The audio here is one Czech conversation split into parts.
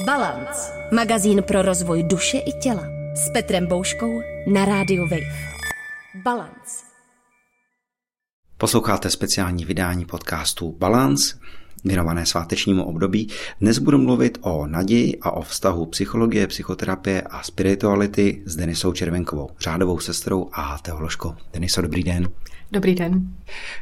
Balance. Magazín pro rozvoj duše i těla. S Petrem Bouškou na rádiu Wave. Balance. Posloucháte speciální vydání podcastu Balance, věnované svátečnímu období. Dnes budu mluvit o naději a o vztahu psychologie, psychoterapie a spirituality s Denisou Červenkovou, řádovou sestrou a teoložkou. Deniso, dobrý den. Dobrý den.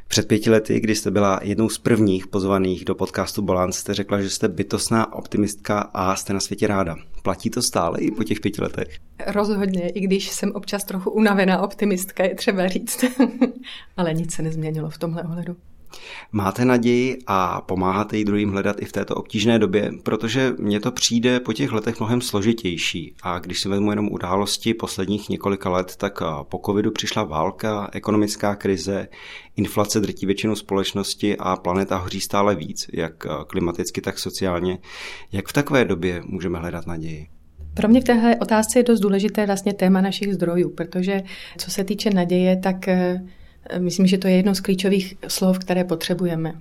Před pěti lety, kdy jste byla jednou z prvních pozvaných do podcastu Balance, jste řekla, že jste bytostná optimistka a jste na světě ráda. Platí to stále i po těch pěti letech? Rozhodně, i když jsem občas trochu unavená optimistka, je třeba říct. Ale nic se nezměnilo v tomhle ohledu. Máte naději a pomáháte jí druhým hledat i v této obtížné době, protože mně to přijde po těch letech mnohem složitější. A když si vezmu jenom události posledních několika let, tak po covidu přišla válka, ekonomická krize, inflace drtí většinu společnosti a planeta hoří stále víc, jak klimaticky, tak sociálně. Jak v takové době můžeme hledat naději? Pro mě v téhle otázce je dost důležité vlastně téma našich zdrojů, protože co se týče naděje, tak Myslím, že to je jedno z klíčových slov, které potřebujeme.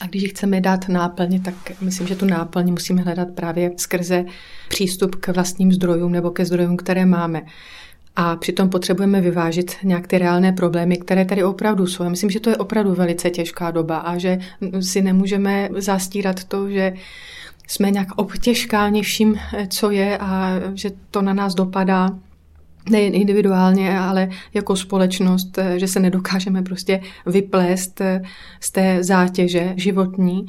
A když chceme dát náplň, tak myslím, že tu náplň musíme hledat právě skrze přístup k vlastním zdrojům nebo ke zdrojům, které máme. A přitom potřebujeme vyvážit nějak ty reálné problémy, které tady opravdu jsou. Já myslím, že to je opravdu velice těžká doba a že si nemůžeme zastírat to, že jsme nějak obtěžkáni vším, co je a že to na nás dopadá nejen individuálně, ale jako společnost, eh, že se nedokážeme prostě vyplést eh, z té zátěže životní.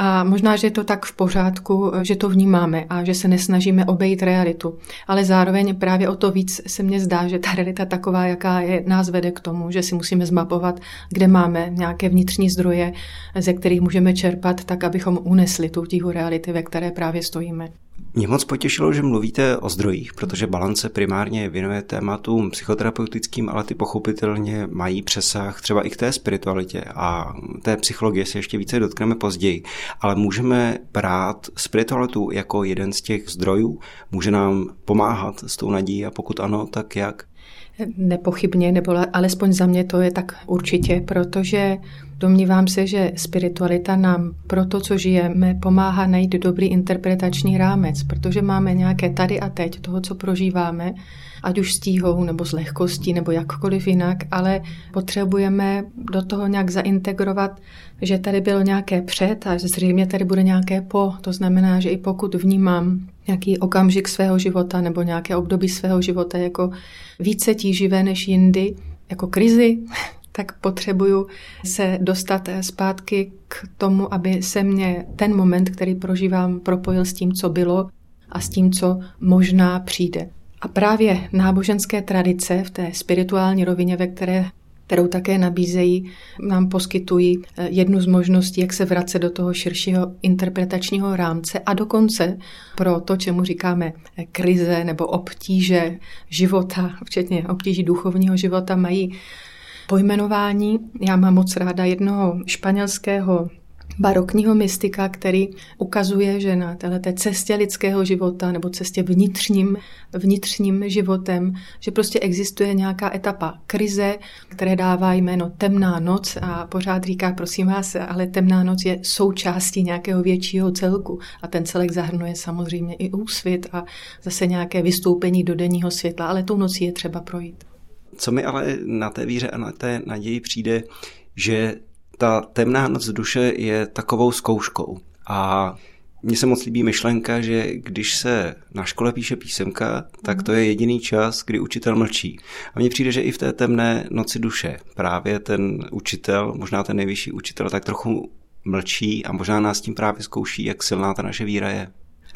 A možná, že je to tak v pořádku, eh, že to vnímáme a že se nesnažíme obejít realitu. Ale zároveň právě o to víc se mně zdá, že ta realita taková, jaká je, nás vede k tomu, že si musíme zmapovat, kde máme nějaké vnitřní zdroje, ze kterých můžeme čerpat, tak abychom unesli tu tíhu reality, ve které právě stojíme. Mě moc potěšilo, že mluvíte o zdrojích, protože balance primárně věnuje tématům psychoterapeutickým, ale ty pochopitelně mají přesah třeba i k té spiritualitě a té psychologie se ještě více dotkneme později. Ale můžeme brát spiritualitu jako jeden z těch zdrojů, může nám pomáhat s tou nadějí a pokud ano, tak jak? Nepochybně, nebo alespoň za mě to je tak určitě, protože domnívám se, že spiritualita nám pro to, co žijeme, pomáhá najít dobrý interpretační rámec, protože máme nějaké tady a teď toho, co prožíváme, ať už s tíhou, nebo s lehkostí, nebo jakkoliv jinak, ale potřebujeme do toho nějak zaintegrovat, že tady bylo nějaké před a zřejmě tady bude nějaké po. To znamená, že i pokud vnímám nějaký okamžik svého života nebo nějaké období svého života jako více tíživé než jindy, jako krizi, tak potřebuju se dostat zpátky k tomu, aby se mě ten moment, který prožívám, propojil s tím, co bylo a s tím, co možná přijde. A právě náboženské tradice v té spirituální rovině, ve které kterou také nabízejí, nám poskytují eh, jednu z možností, jak se vracet do toho širšího interpretačního rámce a dokonce pro to, čemu říkáme eh, krize nebo obtíže života, včetně obtíží duchovního života, mají pojmenování. Já mám moc ráda jednoho španělského barokního mystika, který ukazuje, že na této cestě lidského života nebo cestě vnitřním, vnitřním životem, že prostě existuje nějaká etapa krize, které dává jméno temná noc a pořád říká, prosím vás, ale temná noc je součástí nějakého většího celku a ten celek zahrnuje samozřejmě i úsvit a zase nějaké vystoupení do denního světla, ale tou nocí je třeba projít. Co mi ale na té víře a na té naději přijde, že ta temná noc duše je takovou zkouškou. A mně se moc líbí myšlenka, že když se na škole píše písemka, tak to je jediný čas, kdy učitel mlčí. A mně přijde, že i v té temné noci duše právě ten učitel, možná ten nejvyšší učitel, tak trochu mlčí a možná nás tím právě zkouší, jak silná ta naše víra je.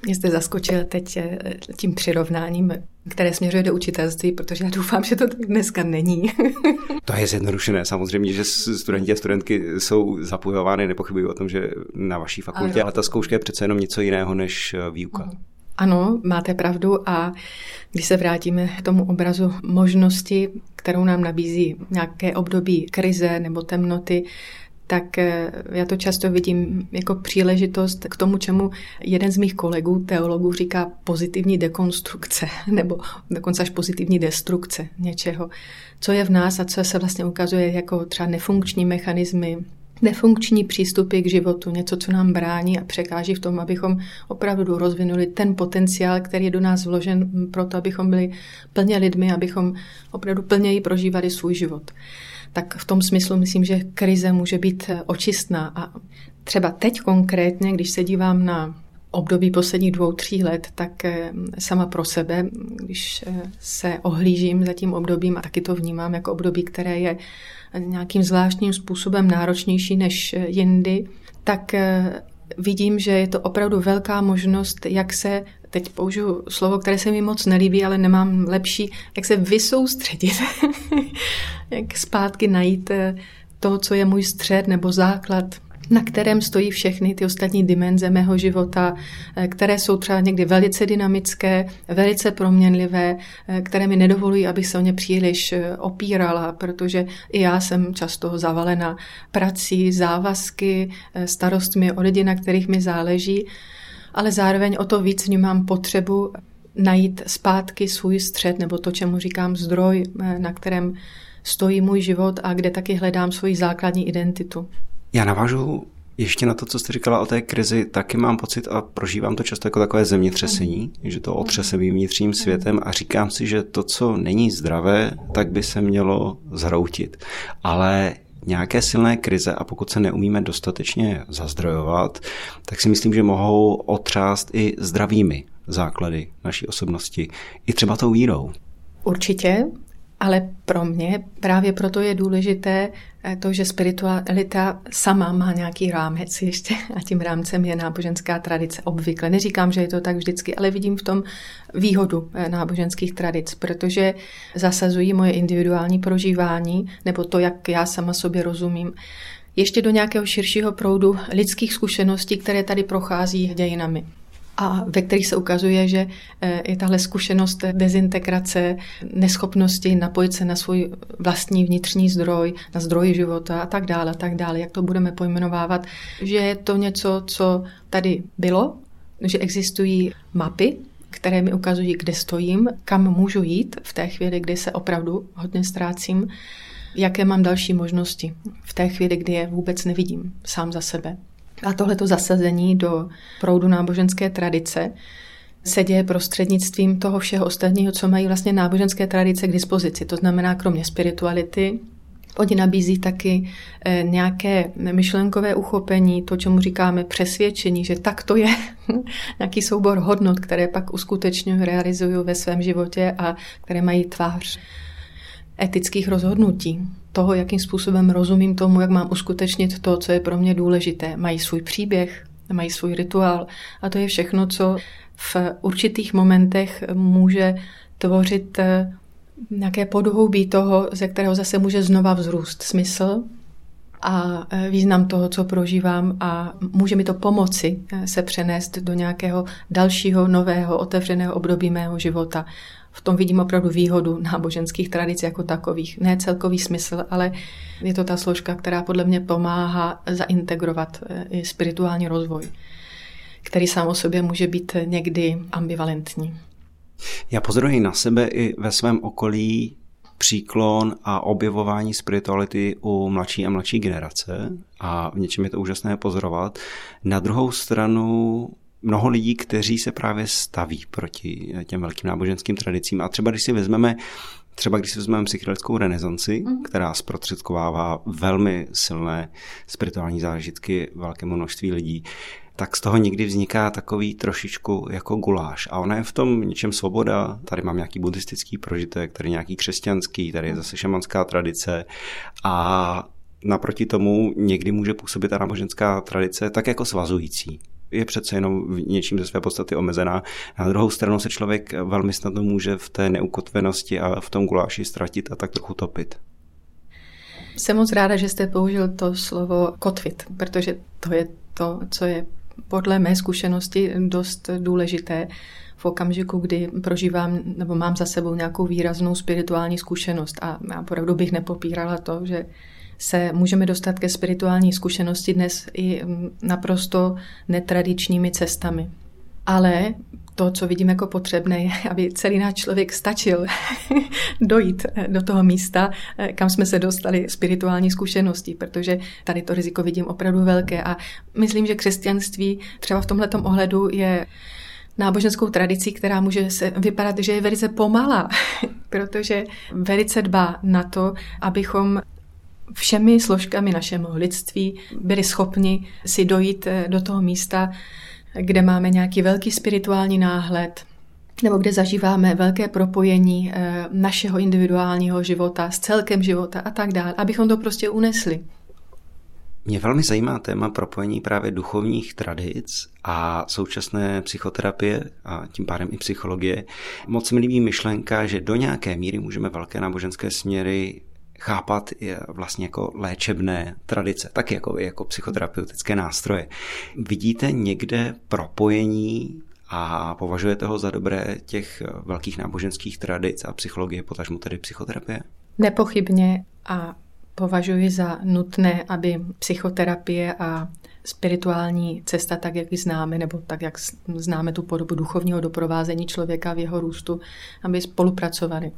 Mě jste zaskočil teď eh, tím přirovnáním, které směřuje do učitelství, protože já doufám, že to tak dneska není. to je zjednodušené. Samozřejmě, že studenti a studentky jsou zapojovány, nepochybuji o tom, že na vaší fakultě, ano. ale ta zkouška je přece jenom něco jiného než eh, výuka. Ano, máte pravdu a když se vrátíme k tomu obrazu možnosti, kterou nám nabízí nějaké období krize nebo temnoty, tak eh, já to často vidím jako příležitost k tomu, čemu jeden z mých kolegů, teologů, říká pozitivní dekonstrukce, nebo dokonce až pozitivní destrukce něčeho, co je v nás a co se vlastně ukazuje jako třeba nefunkční mechanismy nefunkční přístupy k životu, něco, co nám brání a překáží v tom, abychom opravdu rozvinuli ten potenciál, který je do nás vložen pro to, abychom byli plně lidmi, abychom opravdu plněji prožívali svůj život. Tak v tom smyslu myslím, že krize může být očistná. A třeba teď konkrétně, když se dívám na období posledních dvou, tří let, tak eh, sama pro sebe, když eh, se ohlížím za tím obdobím a taky to vnímám jako období, které je nějakým zvláštním způsobem náročnější než eh, jindy, tak vidím, že je to opravdu velká možnost, jak se, teď použiju slovo, které se mi moc nelíbí, ale nemám lepší, jak se vysoustředit, jak zpátky najít to, co je můj střed nebo základ na kterém stojí všechny ty ostatní dimenze mého života, eh, které jsou třeba někdy velice dynamické, velice proměnlivé, eh, které mi nedovolují, abych se o ně příliš eh, opírala, protože i já jsem často zavalena prací, závazky, starostmi o lidi, na kterých mi záleží, ale zároveň o to víc vnímám potřebu najít zpátky svůj střed, nebo to, čemu říkám zdroj, na kterém stojí můj život a kde taky hledám svoji základní identitu. Já navážu ještě na to, co jste říkala o té krizi, taky mám pocit a prožívám to často jako takové zemětřesení, že to otřese mým vnitřním světem a říkám si, že to, co není zdravé, tak by se mělo zhroutit. Ale nějaké silné krize a pokud se neumíme dostatečně zazdrojovat, tak si myslím, že mohou otřást i zdravými základy naší osobnosti, i třeba tou vírou. Určitě. Ale pro mě právě proto je důležité eh, to, že spiritualita sama má nějaký rámec ještě a tím rámcem je náboženská tradice obvykle. Neříkám, že je to tak vždycky, ale vidím v tom výhodu eh, náboženských tradic, protože zasazují moje individuální prožívání nebo to, jak já sama sobě rozumím, ještě do nějakého širšího proudu lidských zkušeností, které tady prochází dějinami a ve kterých se ukazuje, že eh, je tahle zkušenost dezintegrace, neschopnosti napojit se na svůj vlastní vnitřní zdroj, na zdroj života a tak dále, a tak dále, jak to budeme pojmenovávat, že je to něco, co tady bylo, že existují mapy, které mi ukazují, kde stojím, kam můžu jít v té chvíli, kdy se opravdu hodně ztrácím, jaké mám další možnosti v té chvíli, kdy je vůbec nevidím sám za sebe. A tohleto zasazení do proudu náboženské tradice se děje prostřednictvím toho všeho ostatního, co mají vlastně náboženské tradice k dispozici. To znamená, kromě spirituality, Oni nabízí taky eh, nějaké myšlenkové uchopení, to, čemu říkáme přesvědčení, že tak to je, nějaký soubor hodnot, které pak uskutečňují, realizují ve svém životě a které mají tvář etických rozhodnutí, toho, jakým způsobem rozumím tomu, jak mám uskutečnit to, co je pro mě důležité. Mají svůj příběh, mají svůj rituál a to je všechno, co v určitých momentech může tvořit eh, nějaké podhoubí toho, ze kterého zase může znova vzrůst smysl a eh, význam toho, co prožívám a může mi to pomoci eh, se přenést do nějakého dalšího, nového, otevřeného období mého života v tom vidím opravdu výhodu náboženských tradic jako takových. Ne celkový smysl, ale je to ta složka, která podle mě pomáhá zaintegrovat eh, i spirituální rozvoj, který sám o sobě může být někdy ambivalentní. Já pozoruji na sebe i ve svém okolí příklon a objevování spirituality u mladší a mladší generace a v něčem je to úžasné pozorovat. Na druhou stranu mnoho lidí, kteří se právě staví proti těm velkým náboženským tradicím. A třeba když si vezmeme Třeba když si vezmeme psychedelickou renesanci, mm. která zprostředkovává velmi silné spirituální zážitky velkému množství lidí, tak z toho někdy vzniká takový trošičku jako guláš. A ona je v tom něčem svoboda. Tady mám nějaký buddhistický prožitek, tady nějaký křesťanský, tady je zase šamanská tradice. A naproti tomu někdy může působit ta náboženská tradice tak jako svazující je přece jenom něčím ze své podstaty omezená. Na druhou stranu se člověk velmi snadno může v té neukotvenosti a v tom guláši ztratit a tak trochu topit. Jsem moc ráda, že jste použil to slovo kotvit, protože to je to, co je podle mé zkušenosti dost důležité v okamžiku, kdy prožívám nebo mám za sebou nějakou výraznou spirituální zkušenost. A já opravdu bych nepopírala to, že se můžeme dostat ke spirituální zkušenosti dnes i mm, naprosto netradičními cestami. Ale to, co vidím jako potřebné, je, aby celý náš člověk stačil dojít eh, do toho místa, eh, kam jsme se dostali spirituální zkušenosti, protože tady to riziko vidím opravdu velké a myslím, že křesťanství třeba v tomhle ohledu je náboženskou tradicí, která může se vypadat, že je velice pomalá, protože velice dbá na to, abychom všemi složkami našeho lidství byli schopni si dojít eh, do toho místa, kde máme nějaký velký spirituální náhled, nebo kde zažíváme velké propojení eh, našeho individuálního života s celkem života a tak dále, abychom to prostě unesli. Mě velmi zajímá téma propojení právě duchovních tradic a současné psychoterapie a tím pádem i psychologie. Moc mi líbí myšlenka, že do nějaké míry můžeme velké náboženské směry chápat je vlastně jako léčebné tradice, tak jako, jako psychoterapeutické nástroje. Vidíte někde propojení a považujete ho za dobré těch velkých náboženských tradic a psychologie, potažmu tedy psychoterapie? Nepochybně a považuji za nutné, aby psychoterapie a spirituální cesta, tak jak ji známe, nebo tak jak známe tu podobu duchovního doprovázení člověka v jeho růstu, aby spolupracovali.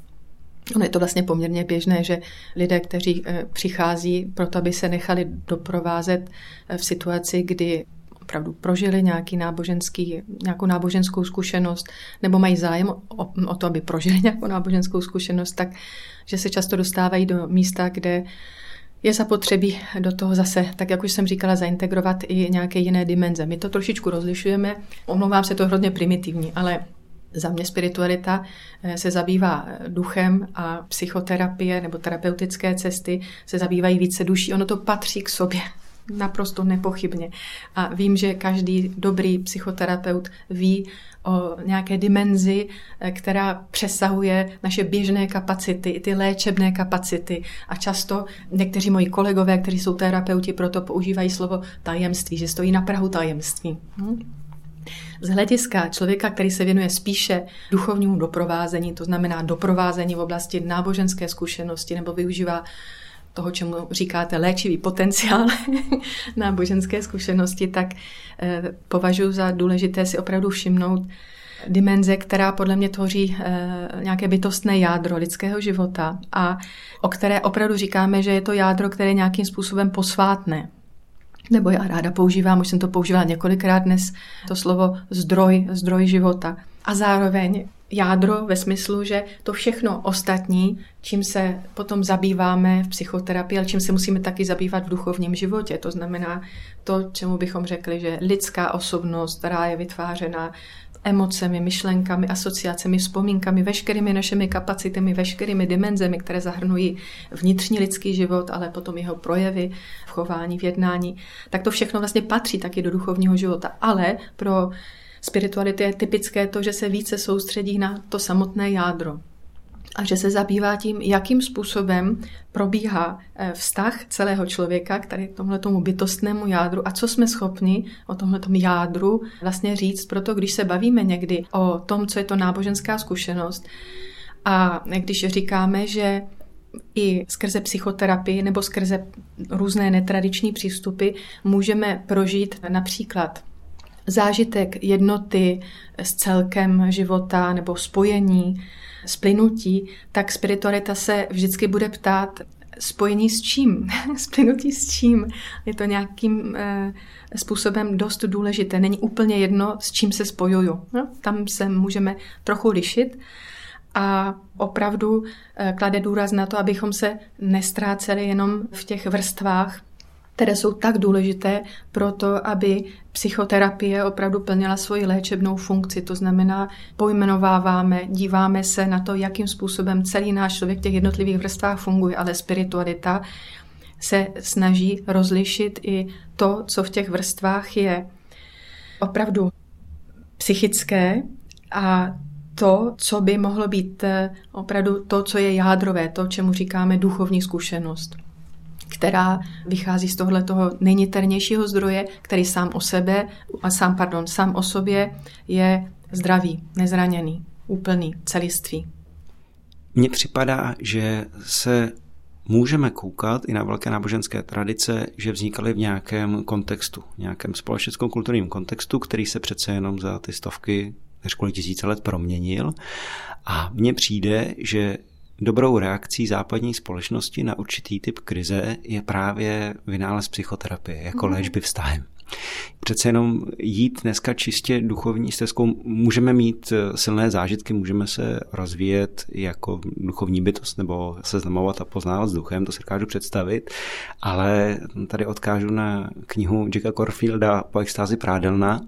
Ono je to vlastně poměrně běžné, že lidé, kteří eh, přichází proto, aby se nechali doprovázet eh, v situaci, kdy opravdu prožili nějaký náboženský, nějakou náboženskou zkušenost nebo mají zájem o, o to, aby prožili nějakou náboženskou zkušenost, tak že se často dostávají do místa, kde je zapotřebí do toho zase, tak jak už jsem říkala, zaintegrovat i nějaké jiné dimenze. My to trošičku rozlišujeme, omlouvám se to hodně primitivní, ale za mě spiritualita eh, se zabývá eh, duchem a psychoterapie nebo terapeutické cesty se zabývají více duší. Ono to patří k sobě. Naprosto nepochybně. A vím, že každý dobrý psychoterapeut ví o nějaké dimenzi, eh, která přesahuje naše běžné kapacity, i ty léčebné kapacity. A často někteří moji kolegové, kteří jsou terapeuti, proto používají slovo tajemství, že stojí na Prahu tajemství. Hm? Z hlediska člověka, který se věnuje spíše duchovnímu doprovázení, to znamená doprovázení v oblasti náboženské zkušenosti nebo využívá toho, čemu říkáte léčivý potenciál náboženské zkušenosti, tak eh, považuji za důležité si opravdu všimnout dimenze, která podle mě tvoří eh, nějaké bytostné jádro lidského života a o které opravdu říkáme, že je to jádro, které nějakým způsobem posvátné nebo já ráda používám, už jsem to používala několikrát dnes, to slovo zdroj, zdroj života. A zároveň jádro ve smyslu, že to všechno ostatní, čím se potom zabýváme v psychoterapii, ale čím se musíme taky zabývat v duchovním životě. To znamená to, čemu bychom řekli, že lidská osobnost, která je vytvářena emocemi, myšlenkami, asociacemi, vzpomínkami, veškerými našimi kapacitami, veškerými dimenzemi, které zahrnují vnitřní lidský život, ale potom jeho projevy v chování, v jednání, tak to všechno vlastně patří taky do duchovního života. Ale pro spirituality je typické to, že se více soustředí na to samotné jádro a že se zabývá tím, jakým způsobem probíhá eh, vztah celého člověka k tady tomhle tomu bytostnému jádru a co jsme schopni o tomhle jádru vlastně říct. Proto když se bavíme někdy o tom, co je to náboženská zkušenost a když říkáme, že i skrze psychoterapii nebo skrze různé netradiční přístupy můžeme prožít například zážitek jednoty s celkem života nebo spojení, splynutí, tak spiritualita se vždycky bude ptát, spojení s čím? Splynutí s čím? Je to nějakým e, způsobem dost důležité. Není úplně jedno, s čím se spojuju. No, tam se můžeme trochu lišit a opravdu e, klade důraz na to, abychom se nestráceli jenom v těch vrstvách které jsou tak důležité pro to, aby psychoterapie opravdu plnila svoji léčebnou funkci. To znamená, pojmenováváme, díváme se na to, jakým způsobem celý náš člověk v těch jednotlivých vrstvách funguje, ale spiritualita se snaží rozlišit i to, co v těch vrstvách je opravdu psychické a to, co by mohlo být eh, opravdu to, co je jádrové, to, čemu říkáme duchovní zkušenost která vychází z tohle toho nejniternějšího zdroje, který sám o sebe, a sám, pardon, sám o sobě je zdravý, nezraněný, úplný, celistvý. Mně připadá, že se můžeme koukat i na velké náboženské tradice, že vznikaly v nějakém kontextu, v nějakém společenskom kulturním kontextu, který se přece jenom za ty stovky takřka kolik tisíce let proměnil. A mně přijde, že Dobrou reakcí západní společnosti na určitý typ krize je právě vynález psychoterapie jako mhm. léčby vztahem. Přece jenom jít dneska čistě duchovní stezkou, můžeme mít eh, silné zážitky, můžeme se rozvíjet jako duchovní bytost nebo se znamovat a poznávat s duchem, to si dokážu představit, ale tady odkážu na knihu Jacka Corfielda Po extázi prádelná,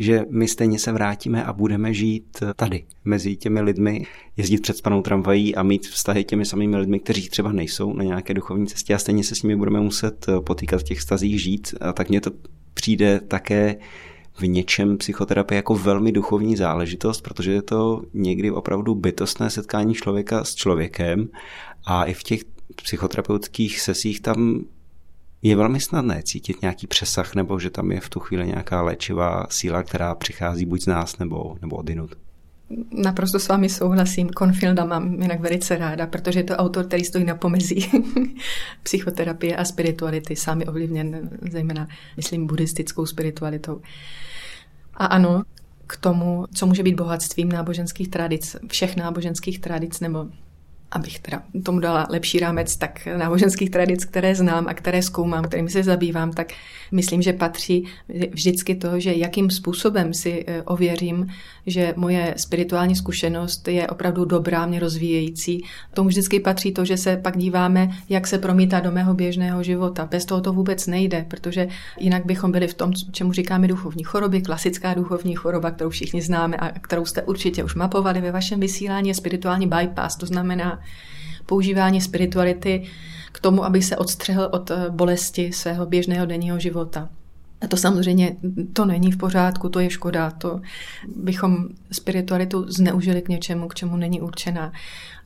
že my stejně se vrátíme a budeme žít tady, mezi těmi lidmi, jezdit před spanou tramvají a mít vztahy těmi samými lidmi, kteří třeba nejsou na nějaké duchovní cestě a stejně se s nimi budeme muset potýkat v těch stazích žít. A tak mně to přijde také v něčem psychoterapie jako velmi duchovní záležitost, protože je to někdy opravdu bytostné setkání člověka s člověkem a i v těch psychoterapeutických sesích tam je velmi snadné cítit nějaký přesah nebo že tam je v tu chvíli nějaká léčivá síla, která přichází buď z nás nebo, nebo odinut. Naprosto s vámi souhlasím. Konfilda mám jinak velice ráda, protože je to autor, který stojí na pomezí psychoterapie a spirituality, sám je ovlivněn zejména, myslím, buddhistickou spiritualitou. A ano, k tomu, co může být bohatstvím náboženských tradic, všech náboženských tradic nebo abych teda tomu dala lepší rámec, tak náboženských tradic, které znám a které zkoumám, kterými se zabývám, tak myslím, že patří vždycky to, že jakým způsobem si e, ověřím, že moje spirituální zkušenost je opravdu dobrá, mě rozvíjející. Tomu vždycky patří to, že se pak díváme, jak se promítá do mého běžného života. Bez toho to vůbec nejde, protože jinak bychom byli v tom, čemu říkáme duchovní choroby, klasická duchovní choroba, kterou všichni známe a kterou jste určitě už mapovali ve vašem vysílání, je spirituální bypass, to znamená používání spirituality k tomu, aby se odstřehl od eh, bolesti svého běžného denního života. A to samozřejmě to není v pořádku, to je škoda, to bychom spiritualitu zneužili k něčemu, k čemu není určená.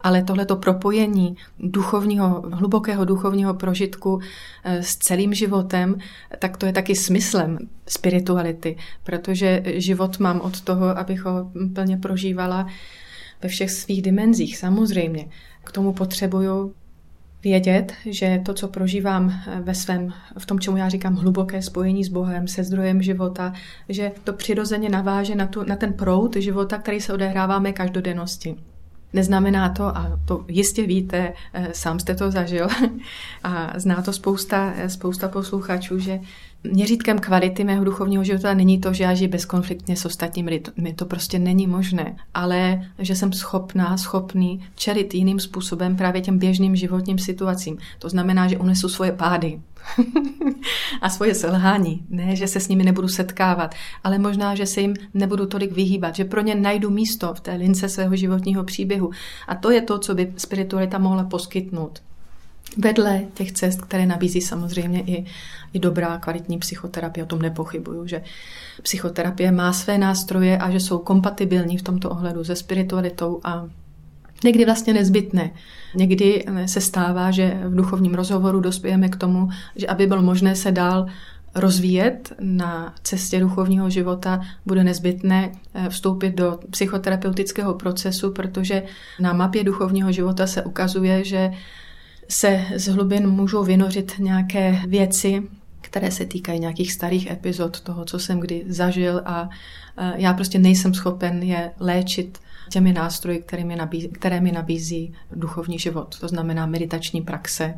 Ale tohleto propojení duchovního, hlubokého duchovního prožitku eh, s celým životem, tak to je taky smyslem spirituality, protože život mám od toho, abych ho plně prožívala ve všech svých dimenzích, samozřejmě. K tomu potřebuju vědět, že to, co prožívám eh, ve svém, v tom, čemu já říkám hluboké spojení s Bohem, se zdrojem života, že to přirozeně naváže na, tu, na ten proud života, který se odehrává mé každodennosti. Neznamená to, a to jistě víte, eh, sám jste to zažil a zná to spousta, eh, spousta posluchačů, že měřítkem kvality mého duchovního života není to, že já žiji bezkonfliktně s ostatními lidmi. To prostě není možné. Ale že jsem schopná, schopný čelit jiným způsobem právě těm běžným životním situacím. To znamená, že unesu svoje pády a svoje selhání. Ne, že se s nimi nebudu setkávat, ale možná, že se jim nebudu tolik vyhýbat, že pro ně najdu místo v té lince svého životního příběhu. A to je to, co by spiritualita mohla poskytnout. Vedle těch cest, které nabízí samozřejmě i, i dobrá kvalitní psychoterapie, o tom nepochybuju, že psychoterapie má své nástroje a že jsou kompatibilní v tomto ohledu se spiritualitou a někdy vlastně nezbytné. Někdy se stává, že v duchovním rozhovoru dospějeme k tomu, že aby bylo možné se dál rozvíjet na cestě duchovního života, bude nezbytné eh, vstoupit do psychoterapeutického procesu, protože na mapě duchovního života se ukazuje, že se z hlubin můžou vynořit nějaké věci, které se týkají nějakých starých epizod toho, co jsem kdy zažil a já prostě nejsem schopen je léčit těmi nástroji, které mi nabízí, které mi nabízí duchovní život. To znamená meditační praxe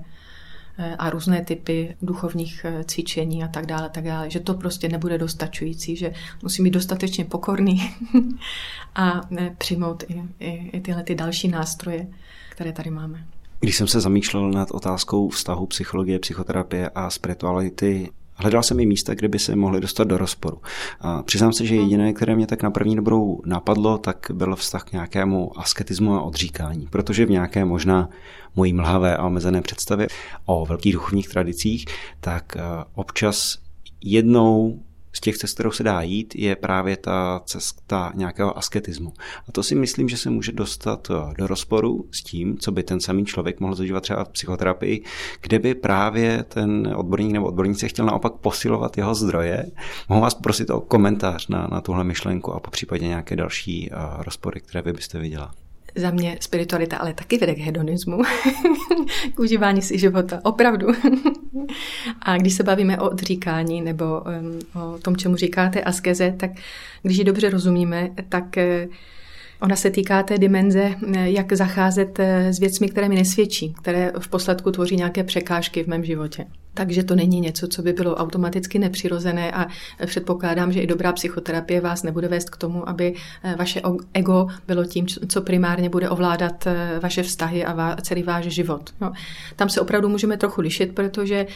e, a různé typy duchovních e, cvičení a tak dále, tak dále, že to prostě nebude dostačující, že musím být dostatečně pokorný a e, přijmout i, i, i tyhle ty další nástroje, které tady máme. Když jsem se zamýšlel nad otázkou vztahu psychologie, psychoterapie a spirituality, Hledal jsem i místa, kde by se mohli dostat do rozporu. A přiznám se, že jediné, které mě tak na první dobrou napadlo, tak byl vztah k nějakému asketismu a odříkání. Protože v nějaké možná mojí mlhavé a omezené představě o velkých duchovních tradicích, tak eh, občas jednou z těch cest, kterou se dá jít, je právě ta cesta nějakého asketismu. A to si myslím, že se může dostat eh, do rozporu s tím, co by ten samý člověk mohl zažívat třeba v psychoterapii, kde by právě ten odborník nebo odborníci chtěl naopak posilovat jeho zdroje. Mohu vás prosit o komentář na, na tuhle myšlenku a po případě nějaké další uh, rozpory, které vy byste viděla. Za mě spiritualita ale taky vede k hedonismu, k užívání si života, opravdu. a když se bavíme o odříkání nebo um, o tom, čemu říkáte askeze, tak když ji dobře rozumíme, tak uh, Ona se týká té dimenze, eh, jak zacházet eh, s věcmi, které mi nesvědčí, které v posledku tvoří nějaké překážky v mém životě. Takže to není něco, co by bylo automaticky nepřirozené a předpokládám, že i dobrá psychoterapie vás nebude vést k tomu, aby eh, vaše ego bylo tím, co primárně bude ovládat vaše vztahy a celý váš život. No, tam se opravdu můžeme trochu lišit, protože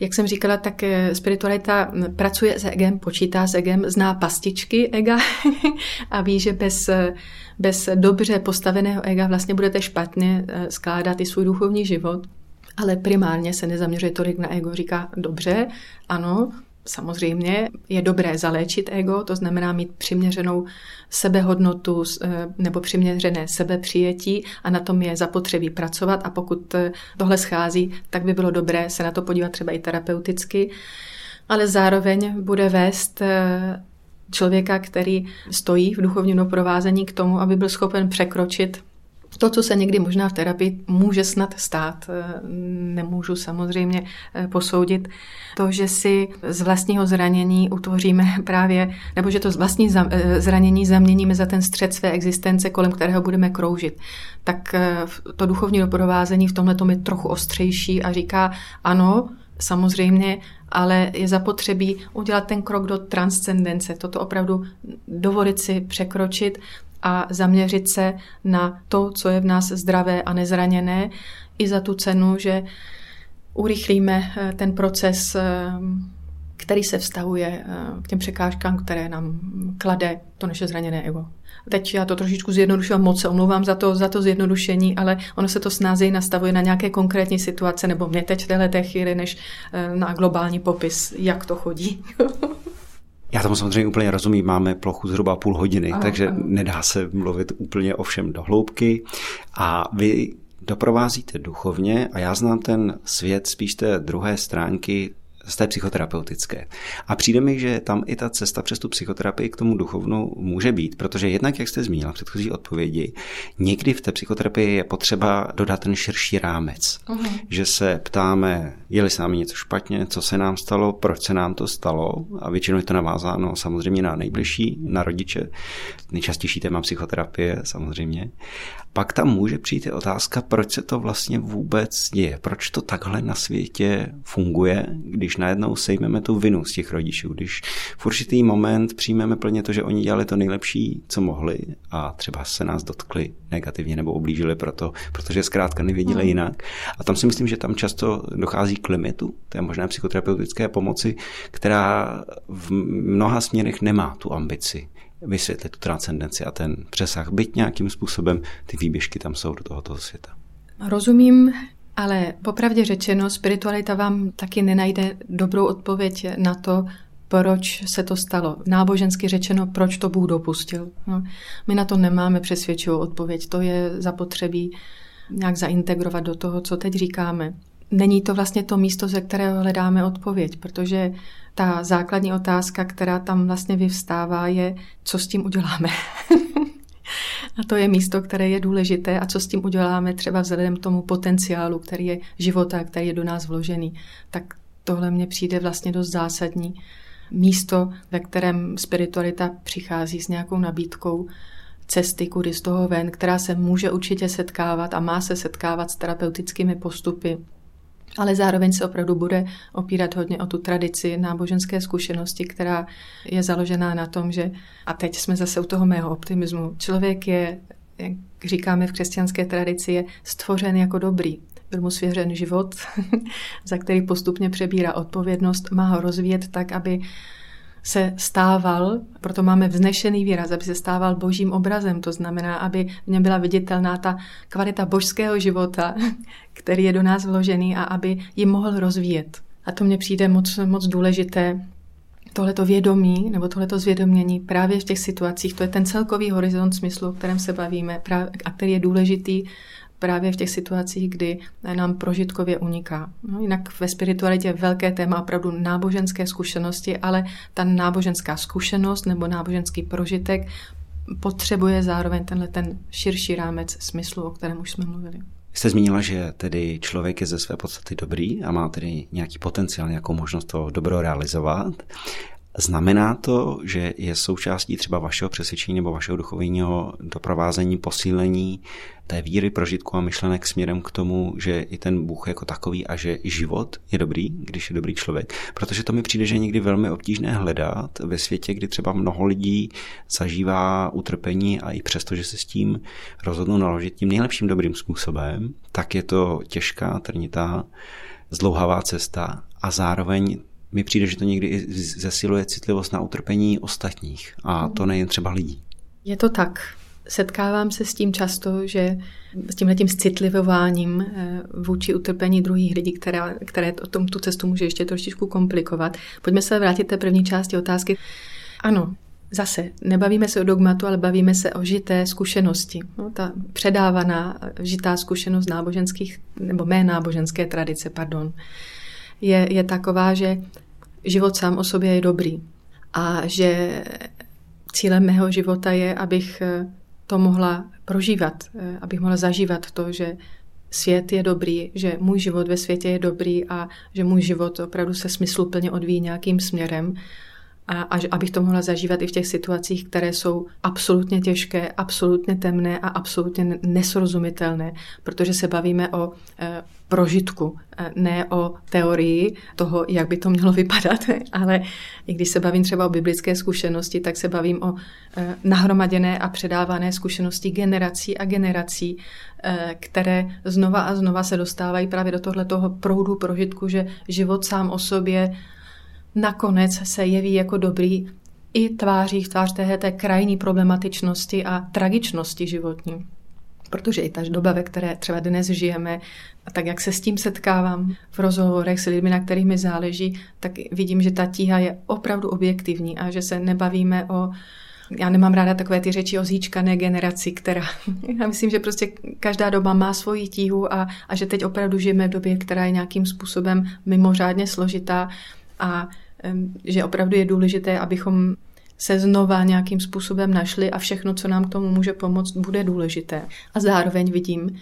jak jsem říkala, tak eh, spiritualita pracuje s egem, počítá s egem, zná pastičky ega a ví, že bez, eh, bez dobře postaveného ega vlastně budete špatně eh, skládat i svůj duchovní život ale primárně se nezaměřuje tolik na ego. Říká, dobře, ano, Samozřejmě je dobré zaléčit ego, to znamená mít přiměřenou sebehodnotu eh, nebo přiměřené sebepřijetí a na tom je zapotřebí pracovat. A pokud eh, tohle schází, tak by bylo dobré se na to podívat třeba i terapeuticky, ale zároveň bude vést eh, člověka, který stojí v duchovním doprovázení k tomu, aby byl schopen překročit to, co se někdy možná v terapii může snad stát, eh, nemůžu samozřejmě eh, posoudit, to, že si z vlastního zranění utvoříme právě, nebo že to z vlastní eh, zranění zaměníme za ten střed své existence, kolem kterého budeme kroužit. Tak to duchovní doprovázení v tomhle je trochu ostřejší a říká, ano, samozřejmě, ale je zapotřebí udělat ten krok do transcendence, toto opravdu dovolit si překročit a zaměřit se na to, co je v nás zdravé a nezraněné, i za tu cenu, že urychlíme eh, ten proces, eh, který se vztahuje eh, k těm překážkám, které nám klade to naše zraněné ego. Teď já to trošičku zjednodušuji, moc se omlouvám za to, za to zjednodušení, ale ono se to snázeji nastavuje na nějaké konkrétní situace, nebo mě teď v této chvíli, než na globální popis, jak to chodí. Já tomu samozřejmě úplně rozumím, máme plochu zhruba půl hodiny, ano, takže ano. nedá se mluvit úplně o všem do hloubky. A vy doprovázíte duchovně a já znám ten svět spíš té druhé stránky z té psychoterapeutické. A přijde mi, že tam i ta cesta přes tu psychoterapii k tomu duchovnu může být, protože jednak, jak jste zmínila v předchozí odpovědi, někdy v té psychoterapii je potřeba dodat ten širší rámec. Uh-huh. Že se ptáme, je-li s námi něco špatně, co se nám stalo, proč se nám to stalo a většinou je to navázáno samozřejmě na nejbližší, na rodiče. Nejčastější téma psychoterapie samozřejmě. Pak tam může přijít i otázka, proč se to vlastně vůbec děje, proč to takhle na světě funguje, když najednou sejmeme tu vinu z těch rodičů, když v určitý moment přijmeme plně to, že oni dělali to nejlepší, co mohli a třeba se nás dotkli negativně nebo oblížili proto, protože zkrátka nevěděli hmm. jinak. A tam si myslím, že tam často dochází k limitu té možné psychoterapeutické pomoci, která v mnoha směrech nemá tu ambici vysvětlit tu transcendenci a ten přesah, byť nějakým způsobem ty výběžky tam jsou do tohoto světa. Rozumím, ale popravdě řečeno, spiritualita vám taky nenajde dobrou odpověď na to, proč se to stalo. Nábožensky řečeno, proč to Bůh dopustil. No, my na to nemáme přesvědčivou odpověď. To je zapotřebí nějak zaintegrovat do toho, co teď říkáme. Není to vlastně to místo, ze kterého hledáme odpověď, protože ta základní otázka, která tam vlastně vyvstává, je, co s tím uděláme. a to je místo, které je důležité a co s tím uděláme třeba vzhledem k tomu potenciálu, který je života, který je do nás vložený. Tak tohle mně přijde vlastně dost zásadní. Místo, ve kterém spiritualita přichází s nějakou nabídkou cesty, kudy z toho ven, která se může určitě setkávat a má se setkávat s terapeutickými postupy, ale zároveň se opravdu bude opírat hodně o tu tradici náboženské zkušenosti, která je založená na tom, že, a teď jsme zase u toho mého optimismu, člověk je, jak říkáme v křesťanské tradici, je stvořen jako dobrý. Byl mu svěřen život, za který postupně přebírá odpovědnost, má ho rozvíjet tak, aby se stával, proto máme vznešený výraz, aby se stával božím obrazem, to znamená, aby v něm byla viditelná ta kvalita božského života, který je do nás vložený a aby ji mohl rozvíjet. A to mně přijde moc, moc důležité, tohleto vědomí nebo tohleto zvědomění právě v těch situacích, to je ten celkový horizont smyslu, o kterém se bavíme a který je důležitý právě v těch situacích, kdy nám prožitkově uniká. No, jinak ve spiritualitě je velké téma opravdu náboženské zkušenosti, ale ta náboženská zkušenost nebo náboženský prožitek potřebuje zároveň tenhle ten širší rámec smyslu, o kterém už jsme mluvili. Jste zmínila, že tedy člověk je ze své podstaty dobrý a má tedy nějaký potenciál, nějakou možnost to dobro realizovat. Znamená to, že je součástí třeba vašeho přesvědčení nebo vašeho duchovního doprovázení, posílení té víry, prožitku a myšlenek směrem k tomu, že i ten Bůh jako takový a že život je dobrý, když je dobrý člověk. Protože to mi přijde, že někdy velmi obtížné hledat ve světě, kdy třeba mnoho lidí zažívá utrpení a i přesto, že se s tím rozhodnou naložit tím nejlepším dobrým způsobem, tak je to těžká, trnitá, zdlouhavá cesta a zároveň mi přijde, že to někdy i zesiluje citlivost na utrpení ostatních a to nejen třeba lidí. Je to tak. Setkávám se s tím často, že s tím letím citlivováním eh, vůči utrpení druhých lidí, která, které tom, tu cestu může ještě trošičku komplikovat. Pojďme se vrátit té první části otázky. Ano, Zase, nebavíme se o dogmatu, ale bavíme se o žité zkušenosti. No, ta předávaná žitá zkušenost náboženských, nebo mé náboženské tradice, pardon, je, je taková, že život sám o sobě je dobrý. A že cílem mého života je, abych eh, to mohla prožívat, eh, abych mohla zažívat to, že svět je dobrý, že můj život ve světě je dobrý a že můj život opravdu se smysluplně odvíjí nějakým směrem a, a abych to mohla zažívat i v těch situacích, které jsou absolutně těžké, absolutně temné a absolutně nesrozumitelné, protože se bavíme o e, prožitku, e, ne o teorii toho, jak by to mělo vypadat, ale i když se bavím třeba o biblické zkušenosti, tak se bavím o e, nahromaděné a předávané zkušenosti generací a generací, e, které znova a znova se dostávají právě do tohle proudu prožitku, že život sám o sobě nakonec se jeví jako dobrý i tváří v tvář té, té krajní problematičnosti a tragičnosti životní. Protože i ta doba, ve které třeba dnes žijeme, a tak jak se s tím setkávám v rozhovorech s lidmi, na kterých mi záleží, tak vidím, že ta tíha je opravdu objektivní a že se nebavíme o já nemám ráda takové ty řeči o zíčkané generaci, která, já myslím, že prostě každá doba má svoji tíhu a, a že teď opravdu žijeme v době, která je nějakým způsobem mimořádně složitá a že opravdu je důležité, abychom se znova nějakým způsobem našli a všechno, co nám k tomu může pomoct, bude důležité. A zároveň vidím,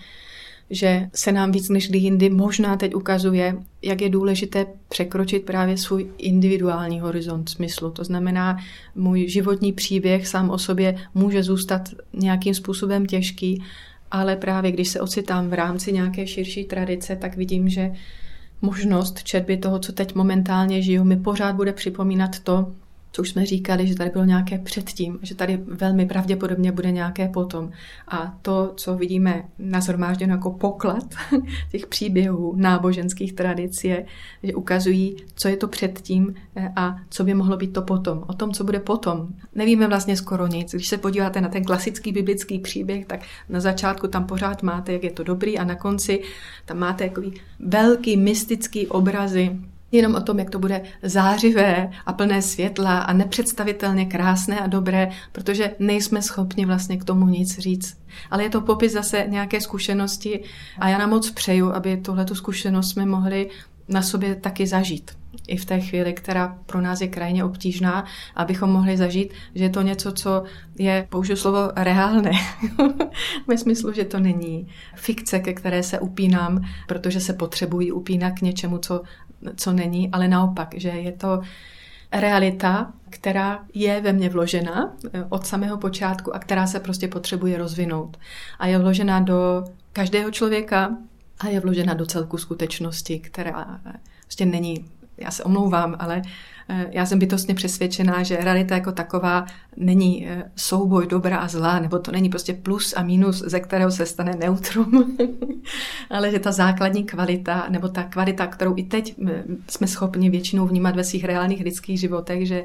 že se nám víc než kdy jindy možná teď ukazuje, jak je důležité překročit právě svůj individuální horizont smyslu. To znamená, můj životní příběh sám o sobě může zůstat nějakým způsobem těžký, ale právě když se ocitám v rámci nějaké širší tradice, tak vidím, že možnost četby toho, co teď momentálně žiju, mi pořád bude připomínat to, co už jsme říkali, že tady bylo nějaké předtím, že tady velmi pravděpodobně bude nějaké potom. A to, co vidíme nazhromážděno jako poklad těch příběhů náboženských tradic, je, že ukazují, co je to předtím eh, a co by mohlo být to potom. O tom, co bude potom, nevíme vlastně skoro nic. Když se podíváte na ten klasický biblický příběh, tak na začátku tam pořád máte, jak je to dobrý a na konci tam máte takový velký mystický obrazy jenom o tom, jak to bude zářivé a plné světla a nepředstavitelně krásné a dobré, protože nejsme schopni vlastně k tomu nic říct. Ale je to popis zase nějaké zkušenosti a já nám moc přeju, aby tuhletu zkušenost jsme mohli na sobě taky zažít. I v té chvíli, která pro nás je krajně obtížná, abychom mohli zažít, že je to něco, co je, použiju slovo, reálné. Ve smyslu, že to není fikce, ke které se upínám, protože se potřebují upínat k něčemu, co co není, ale naopak, že je to realita, která je ve mně vložena eh, od samého počátku a která se prostě potřebuje rozvinout. A je vložena do každého člověka a je vložena do celku skutečnosti, která prostě není, já se omlouvám, ale Eh, já jsem bytostně přesvědčená, že realita jako taková není eh, souboj dobra a zla, nebo to není prostě plus a minus, ze kterého se stane neutrum, ale že ta základní kvalita, nebo ta kvalita, kterou i teď eh, jsme schopni většinou vnímat ve svých reálných lidských životech, že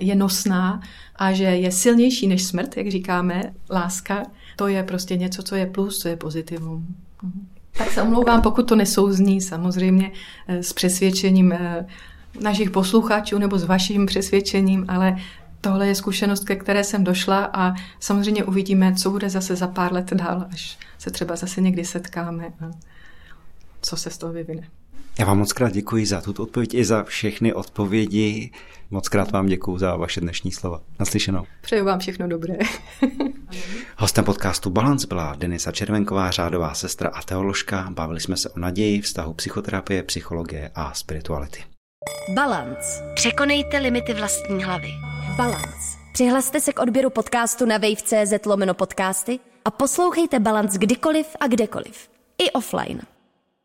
je nosná a že je silnější než smrt, jak říkáme, láska, to je prostě něco, co je plus, co je pozitivum. Mhm. Tak se omlouvám, pokud to nesouzní samozřejmě s přesvědčením našich posluchačů nebo s vaším přesvědčením, ale tohle je zkušenost, ke které jsem došla a samozřejmě uvidíme, co bude zase za pár let dál, až se třeba zase někdy setkáme a co se z toho vyvine. Já vám moc krát děkuji za tuto odpověď i za všechny odpovědi. Moc krát vám děkuji za vaše dnešní slova. Naslyšenou. Přeju vám všechno dobré. Hostem podcastu Balance byla Denisa Červenková, řádová sestra a teoložka. Bavili jsme se o naději, vztahu psychoterapie, psychologie a spirituality. Balance. Překonejte limity vlastní hlavy. Balance. Přihlaste se k odběru podcastu na wave.cz lomeno podcasty a poslouchejte Balance kdykoliv a kdekoliv. I offline.